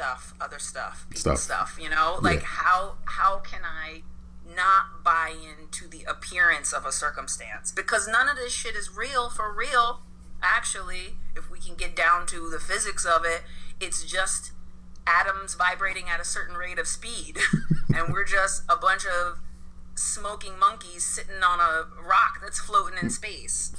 stuff, other stuff, Stuff. stuff. You know, like Yeah. how how can I not buy into the appearance of a circumstance because none of this shit is real for real. Actually, if we can get down to the physics of it, it's just atoms vibrating at a certain rate of speed, and we're just a bunch of smoking monkeys sitting on a rock that's floating in space.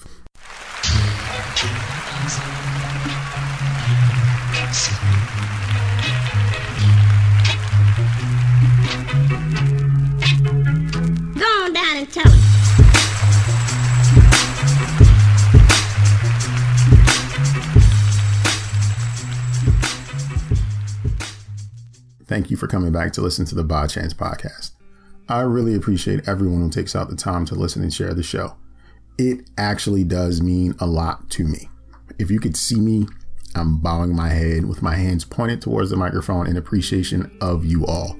Thank you for coming back to listen to the By Chance podcast. I really appreciate everyone who takes out the time to listen and share the show. It actually does mean a lot to me. If you could see me, I'm bowing my head with my hands pointed towards the microphone in appreciation of you all.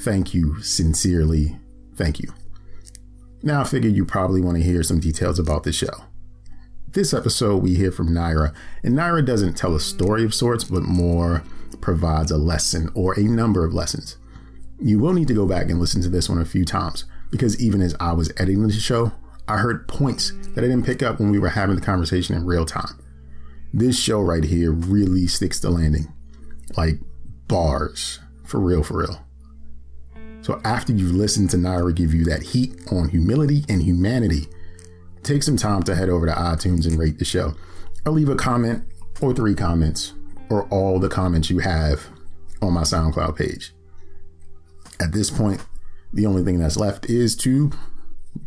Thank you, sincerely. Thank you. Now, I figure you probably want to hear some details about the show. This episode, we hear from Naira, and Naira doesn't tell a story of sorts, but more provides a lesson or a number of lessons. You will need to go back and listen to this one a few times because even as I was editing the show, I heard points that I didn't pick up when we were having the conversation in real time. This show right here really sticks to landing like bars for real, for real. So after you've listened to Naira give you that heat on humility and humanity, take some time to head over to iTunes and rate the show, or leave a comment or three comments or all the comments you have on my SoundCloud page. At this point, the only thing that's left is to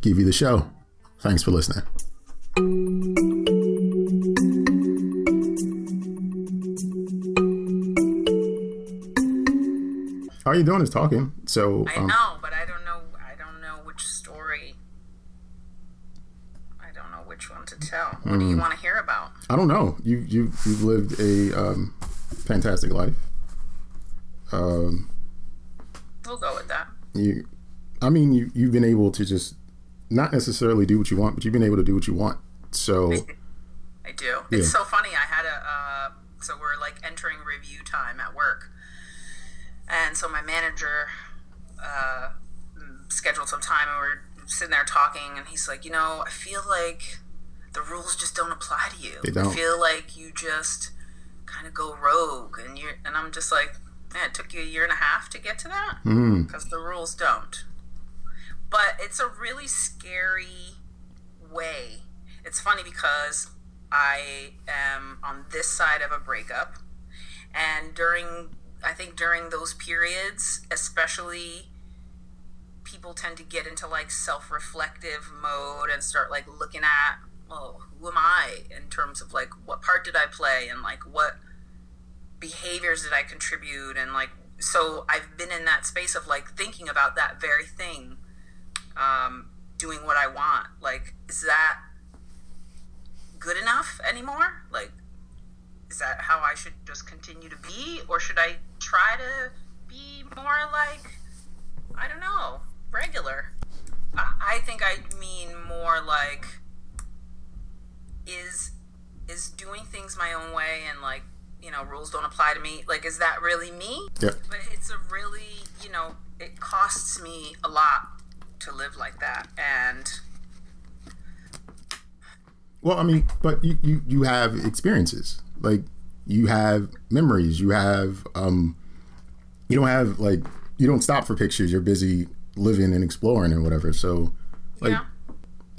give you the show. Thanks for listening. All you're doing is talking. So I um, know, but I don't know. I don't know which story. I don't know which one to tell. What do you want to hear about? I don't know. You you you've lived a um, fantastic life. Um, We'll go with that. you, I mean, you you've been able to just not necessarily do what you want, but you've been able to do what you want. So I do. Yeah. It's so funny. I had a uh, so we're like entering review time at work, and so my manager uh, scheduled some time, and we're sitting there talking, and he's like, you know, I feel like the rules just don't apply to you. They don't. I feel like you just kind of go rogue, and you're, and I'm just like, man, it took you a year and a half to get to that mm, because the rules don't. But it's a really scary way. It's funny because I am on this side of a breakup, and during, I think during those periods, especially, people tend to get into like self reflective mode and start like looking at, well, who am I in terms of like what part did I play and like what behaviors did I contribute and like so I've been in that space of like thinking about that very thing um, doing what I want. Like is that good enough anymore? Like is that how I should just continue to be? Or should I try to be more like I don't know regular? I, I think I mean more like is is doing things my own way and like you know rules don't apply to me. Like is that really me? Yep. but it's a really you know it costs me a lot to live like that. And well, I mean, but you, you you have experiences. Like you have memories. You have um, you don't have like you don't stop for pictures. You're busy living and exploring and whatever. So, like yeah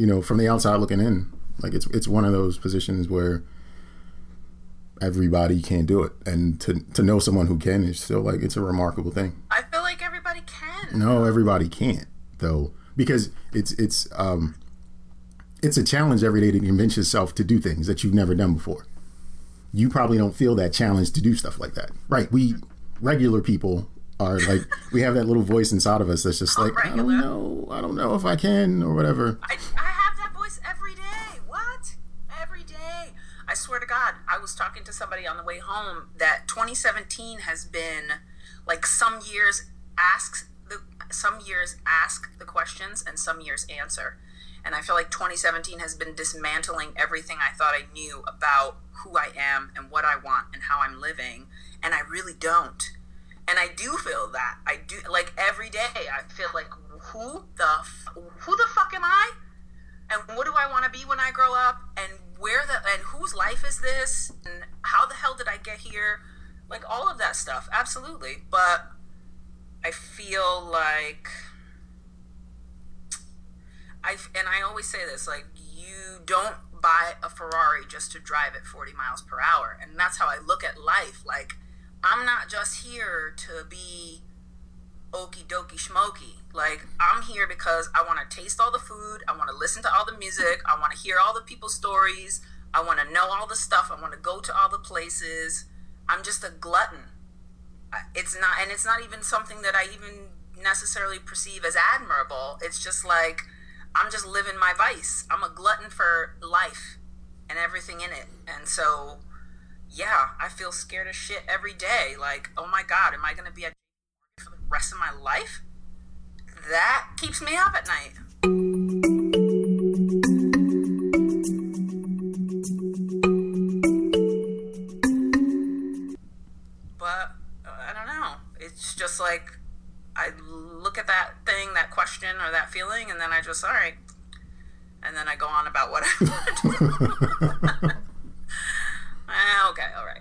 you know, from the outside looking in, like it's it's one of those positions where everybody can't do it, and to to know someone who can is still like it's a remarkable thing. I feel like everybody can No, everybody can't though, because it's it's um it's a challenge every day to convince yourself to do things that you've never done before. You probably don't feel that challenge to do stuff like that, right? We regular people are like we have that little voice inside of us that's just like I don't know, I don't know if I can or whatever. I, I have that voice every day. What? Every day. I swear to God, I was talking to somebody on the way home that 2017 has been like some years asks the some years ask the questions and some years answer. And I feel like 2017 has been dismantling everything I thought I knew about who I am and what I want and how I'm living. And I really don't. and I do feel that. I do like every day. I feel like who the who the fuck am I? And what do I want to be when I grow up? And where the and whose life is this? And how the hell did I get here? Like all of that stuff. Absolutely. But I feel like I and I always say this like you don't buy a Ferrari just to drive it 40 miles per hour. And that's how I look at life. Like I'm not just here to be okey dokey schmokey. Like I'm here because I want to taste all the food, I want to listen to all the music, I want to hear all the people's stories, I want to know all the stuff, I want to go to all the places. I'm just a glutton. It's not and it's not even something that I even necessarily perceive as admirable. It's just like I'm just living my vice. I'm a glutton for life and everything in it. And so yeah, I feel scared as shit every day. Like, oh my God, am I going to be a for the rest of my life? That keeps me up at night. But uh, I don't know. It's just like I look at that thing, that question, or that feeling, and then I just, all right. And then I go on about what I want. Ah, okay, all right.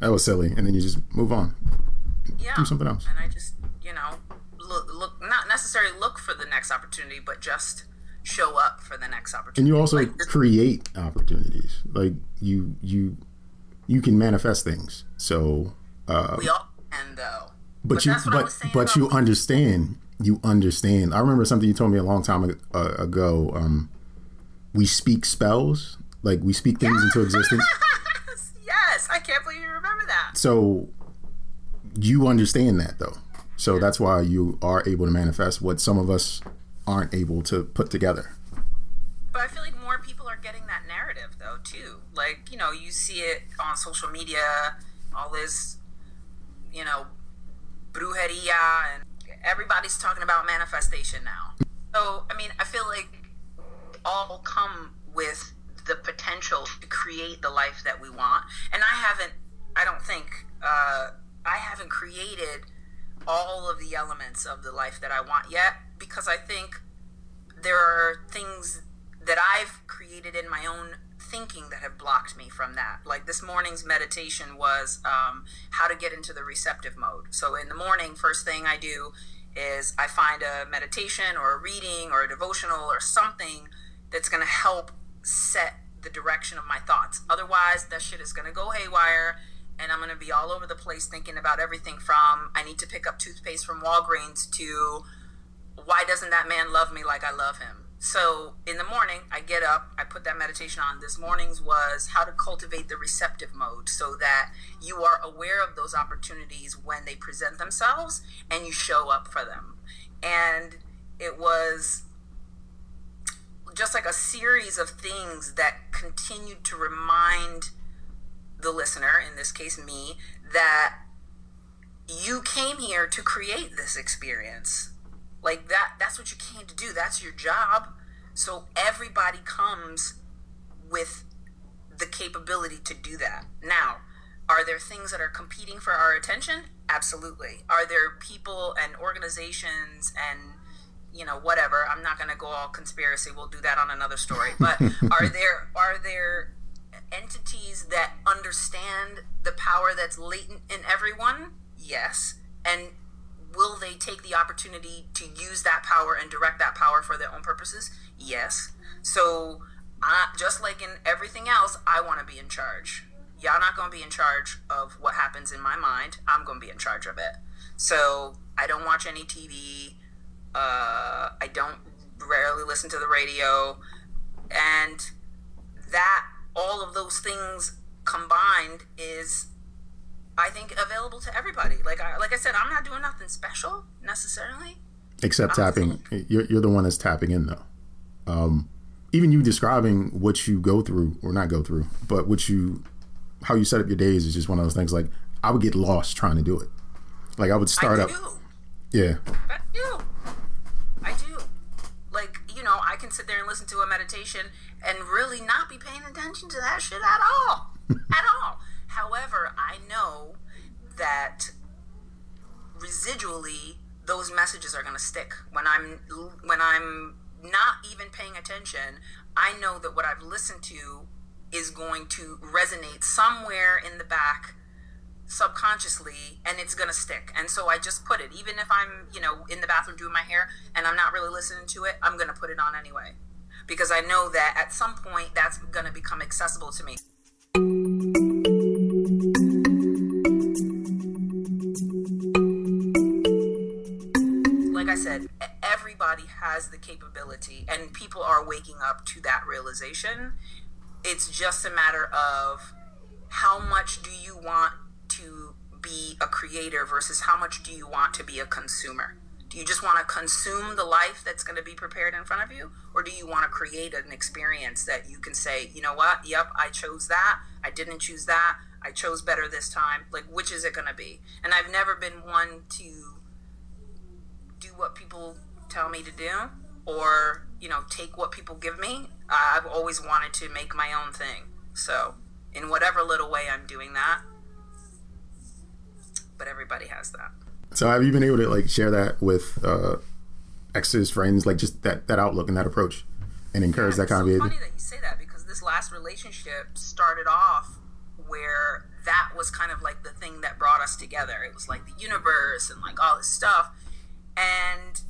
That was silly, and then you just move on. Yeah. Do something else. And I just, you know, look, look, not necessarily look for the next opportunity, but just show up for the next opportunity. And you also Like, create opportunities. Like you, you, you can manifest things. So, uh, we all can, though. But, you, that's what I but but you understand. You understand. I remember something you told me a long time ago. Um, we speak spells. Like we speak things into existence. yes, yes, I can't believe you remember that. So you understand that though. So that's why you are able to manifest what some of us aren't able to put together. But I feel like more people are getting that narrative though too. Like you know, you see it on social media, all this, you know, brujeria, and everybody's talking about manifestation now. So I mean, I feel like all come with the potential to create the life that we want. And I haven't, I don't think, uh, I haven't created all of the elements of the life that I want yet because I think there are things that I've created in my own thinking that have blocked me from that. Like this morning's meditation was um, how to get into the receptive mode. So in the morning, first thing I do is I find a meditation or a reading or a devotional or something that's going to help set the direction of my thoughts. Otherwise, that shit is going to go haywire and I'm going to be all over the place thinking about everything from I need to pick up toothpaste from Walgreens to why doesn't that man love me like I love him? So in the morning, I get up, I put that meditation on. This morning's was how to cultivate the receptive mode so that you are aware of those opportunities when they present themselves and you show up for them. And it was just like a series of things that continued to remind the listener, in this case me, that you came here to create this experience like that that's what you came to do. That's your job. So everybody comes with the capability to do that. Now are there things that are competing for our attention? Absolutely. Are there people and organizations and you know whatever? I'm not going to go all conspiracy. We'll do that on another story. But are there are there entities that understand the power that's latent in everyone? Yes. And they take the opportunity to use that power and direct that power for their own purposes? Yes. So, I, just like in everything else, I want to be in charge. Y'all not going to be in charge of what happens in my mind. I'm going to be in charge of it. So, I don't watch any TV. Uh, I don't rarely listen to the radio. And that, all of those things combined is I think available to everybody. Like I like I said, I'm not doing nothing special necessarily. Except tapping, you're, you're the one that's tapping in though. Um, even you describing what you go through or not go through, but what you, how you set up your days is just one of those things. Like I would get lost trying to do it. Like I would start I up, yeah, I do. I do. Like, you know, I can sit there and listen to a meditation and really not be paying attention to that shit at all. at all. However, I know that residually those messages are going to stick. When i'm when i'm not even paying attention i know that what i've listened to is going to resonate somewhere in the back subconsciously and it's going to stick. And so i just put it. Even if i'm you know in the bathroom doing my hair and i'm not really listening to it i'm going to put it on anyway. Because i know that at some point that's going to become accessible to me has the capability and people are waking up to that realization it's just a matter of how much do you want to be a creator versus how much do you want to be a consumer? Do you just want to consume the life that's going to be prepared in front of you? Or do you want to create an experience that you can say, you know what? Yep, I chose that. I didn't choose that. I chose better this time. Like, which is it going to be? And I've never been one to do what people tell me to do or, you know, take what people give me. I've always wanted to make my own thing. So, in whatever little way I'm doing that, but everybody has that. So have you been able to like share that with uh, exes, friends, like just that that outlook and that approach, and encourage Yeah, that kind of it's behavior? funny that you say that because this last relationship started off where that was kind of like the thing that brought us together. It was like the universe and like all this stuff, and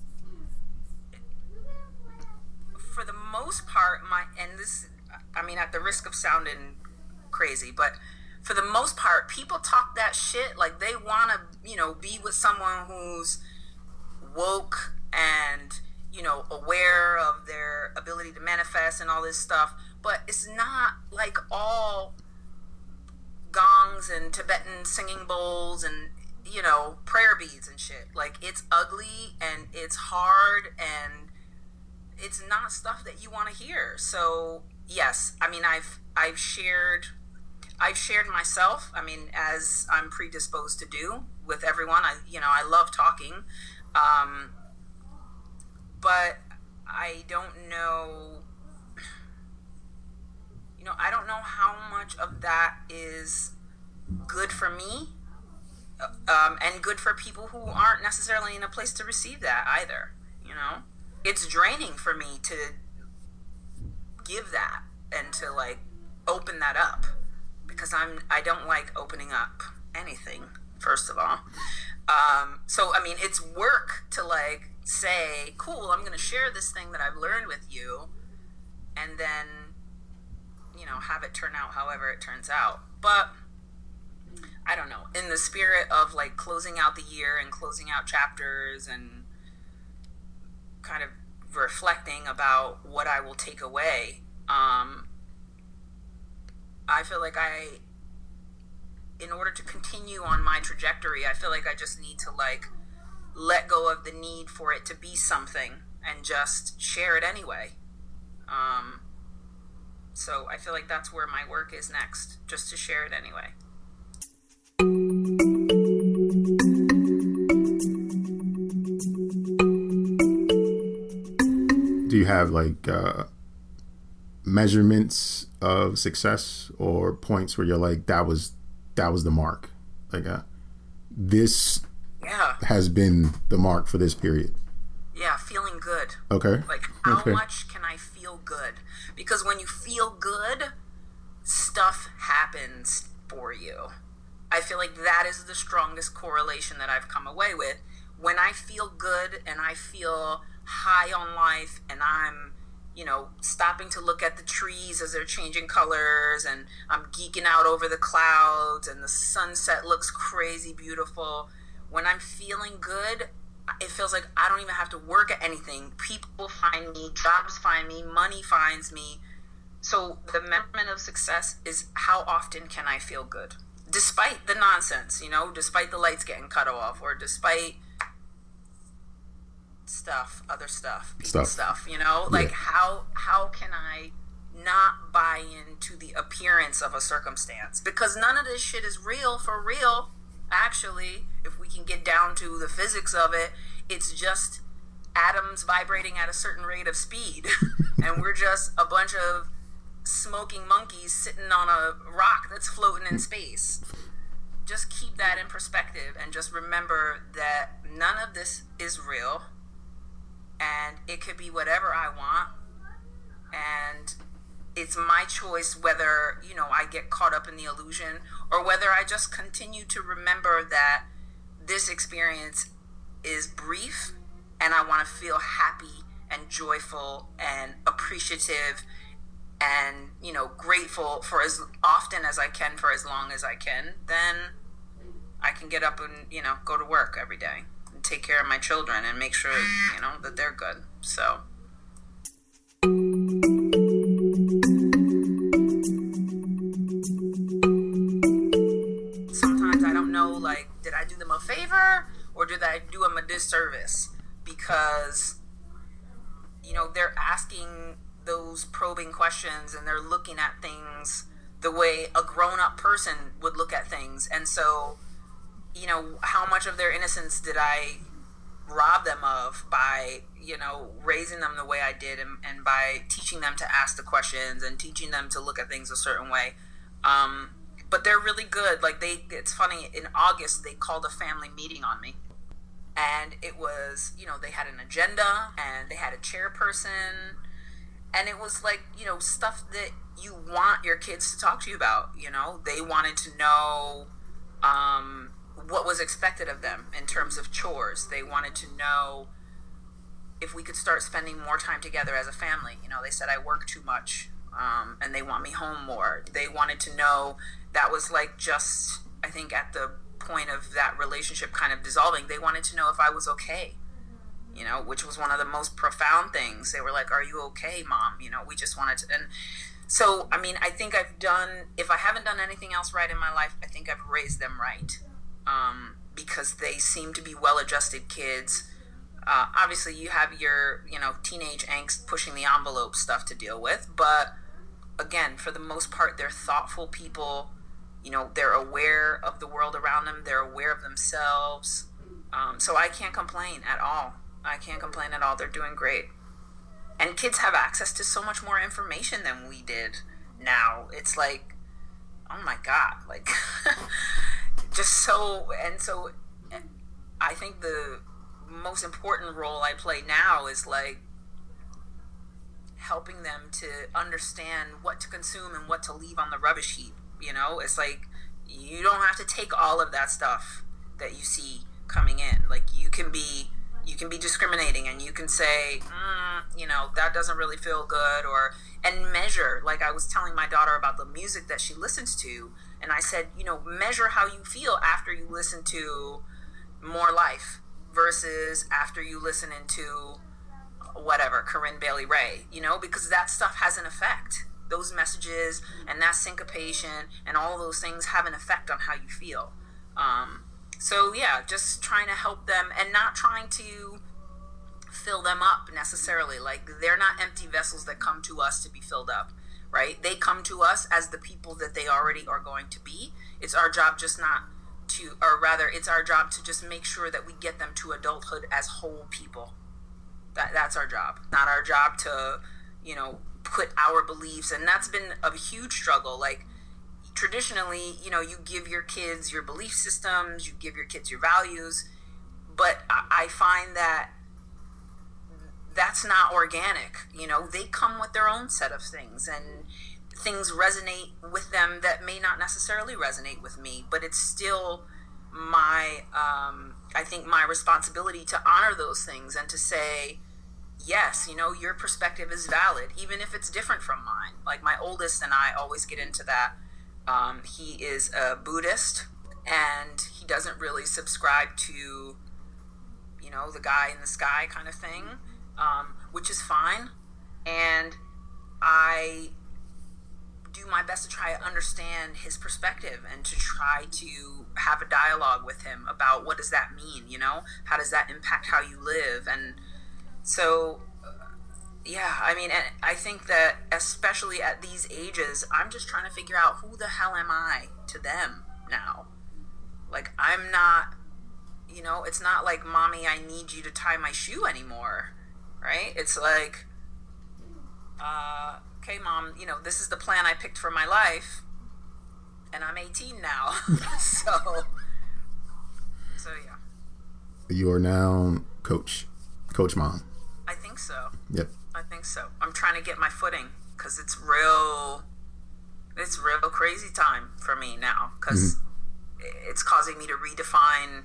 for the most part, my and this, I mean, at the risk of sounding crazy, but for the most part, people talk that shit like they want to, you know, be with someone who's woke and you know aware of their ability to manifest and all this stuff but it's not like all gongs and tibetan singing bowls and you know prayer beads and shit. Like it's ugly and it's hard and it's not stuff that you want to hear so yes i mean i've i've shared I've shared myself. I mean, as I'm predisposed to do with everyone. I, you know, I love talking, um, but I don't know. You know, I don't know how much of that is good for me, um, and good for people who aren't necessarily in a place to receive that either. You know, it's draining for me to give that and to like open that up because I'm I don't like opening up anything first of all. Um, so I mean, it's work to like say, "Cool, I'm going to share this thing that I've learned with you," and then you know have it turn out however it turns out. But I don't know. In the spirit of like closing out the year and closing out chapters and kind of reflecting about what I will take away. Um, I feel like I, in order to continue on my trajectory, I feel like I just need to like let go of the need for it to be something and just share it anyway. Um, so I feel like that's where my work is next, just to share it anyway. You have like uh, measurements of success or points where you're like that was that was the mark? Like uh, this Yeah, has been the mark for this period. yeah, feeling good. Okay. Like, how Okay. much can I feel good? Because when you feel good, stuff happens for you. I feel like that is the strongest correlation that I've come away with. When I feel good and I feel high on life and I'm, you know, stopping to look at the trees as they're changing colors and I'm geeking out over the clouds and the sunset looks crazy beautiful. When I'm feeling good, it feels like I don't even have to work at anything. People find me, jobs find me, money finds me. So the measurement of success is how often can I feel good? Despite the nonsense, you know, despite the lights getting cut off or despite stuff, other stuff, people Stuff. stuff, you know? Like how how can I not buy into the appearance of a circumstance? Because none of this shit is real for real. Actually, if we can get down to the physics of it, it's just atoms vibrating at a certain rate of speed. and we're just a bunch of smoking monkeys sitting on a rock that's floating in space. just keep that in perspective and just remember that none of this is real and it could be whatever I want. And it's my choice whether you know I get caught up in the illusion or whether I just continue to remember that this experience is brief and I want to feel happy and joyful and appreciative and you know grateful for as often as I can for as long as I can then I can get up and you know go to work every day take care of my children and make sure you know that they're good so. Sometimes I don't know like did I do them a favor or did I do them a disservice? Because you know they're asking those probing questions and they're looking at things the way a grown-up person would look at things. And so you know how much of their innocence did i rob them of by you know raising them the way i did and, and by teaching them to ask the questions and teaching them to look at things a certain way. Um, but they're really good. Like they it's funny in august they called a family meeting on me. And it was you know they had an agenda and they had a chairperson. And it was like you know stuff that you want your kids to talk to you about you know? They wanted to know um, what was expected of them in terms of chores they wanted to know if we could start spending more time together as a family you know they said i work too much um, and they want me home more they wanted to know that was like just i think at the point of that relationship kind of dissolving they wanted to know if i was okay you know, which was one of the most profound things. They were like, Are you okay, mom? You know, we just wanted to. And so, I mean, I think I've done, if I haven't done anything else right in my life, I think I've raised them right um, because they seem to be well adjusted kids. Uh, obviously, you have your, you know, teenage angst pushing the envelope stuff to deal with, but again, for the most part, they're thoughtful people. You know, they're aware of the world around them, they're aware of themselves. Um, so I can't complain at all. I can't complain at all. They're doing great. And kids have access to so much more information than we did now. It's like, oh my God, like, just so, and so I think the most important role I play now is like helping them to understand what to consume and what to leave on the rubbish heap. You know, it's like you don't have to take all of that stuff that you see coming in. Like, you can be you can be discriminating and you can say mm, you know that doesn't really feel good or and measure like i was telling my daughter about the music that she listens to and i said you know measure how you feel after you listen to more life versus after you listen into whatever corinne bailey rae you know because that stuff has an effect. Those messages and that syncopation and all those things have an effect on how you feel. Um, so yeah just trying to help them and not trying to fill them up necessarily. Like they're not empty vessels that come to us to be filled up right? They come to us as the people that they already are going to be. It's our job just not to or rather it's our job to just make sure that we get them to adulthood as whole people. That that's our job. Not our job to you know put our beliefs and that's been a huge struggle. Like traditionally, you know, you give your kids your belief systems, you give your kids your values, but I find that that's not organic. You know, they come with their own set of things and things resonate with them that may not necessarily resonate with me, but it's still my, um, I think, my responsibility to honor those things and to say, yes, you know, your perspective is valid, even if it's different from mine. Like my oldest and I always get into that um, he is a Buddhist and he doesn't really subscribe to, you know, the guy in the sky kind of thing, um, which is fine. And I do my best to try to understand his perspective and to try to have a dialogue with him about what does that mean, you know? How does that impact how you live? And so yeah, I mean, I think that especially at these ages, I'm just trying to figure out who the hell am I to them now. Like, I'm not, you know, it's not like, mommy, I need you to tie my shoe anymore, right? It's like, uh, okay, mom, you know, this is the plan I picked for my life, and I'm 18 now. so, so yeah. You are now coach, coach mom. I think so. Yep. I think so. I'm trying to get my footing because it's real. It's real crazy time for me now because mm-hmm. it's causing me to redefine,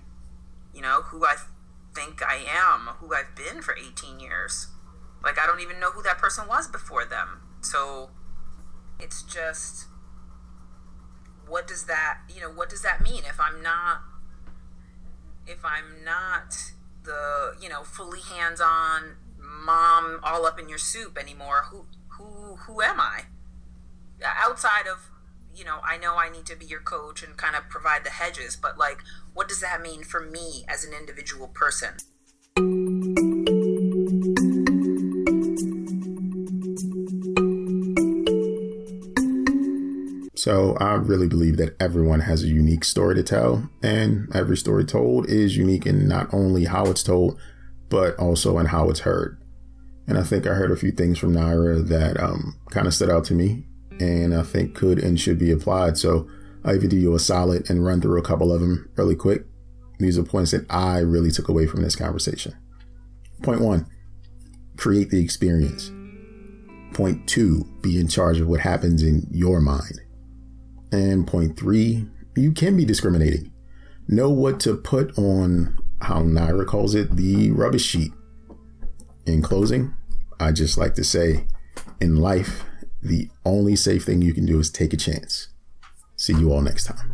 you know, who I think I am, who I've been for 18 years. Like I don't even know who that person was before them. So it's just what does that, you know, what does that mean if I'm not if I'm not the, you know, fully hands-on mom all up in your soup anymore, who who who am I? Outside of, you know, I know I need to be your coach and kind of provide the hedges, but like what does that mean for me as an individual person? So I really believe that everyone has a unique story to tell, and every story told is unique in not only how it's told, but also in how it's heard. And I think I heard a few things from Naira that um, kind of stood out to me, and I think could and should be applied. So I even do you a solid and run through a couple of them really quick. These are points that I really took away from this conversation. Point one, create the experience. Point two, be in charge of what happens in your mind. And point three, you can be discriminating. Know what to put on how Naira calls it, the rubbish sheet. In closing, I just like to say in life, the only safe thing you can do is take a chance. See you all next time.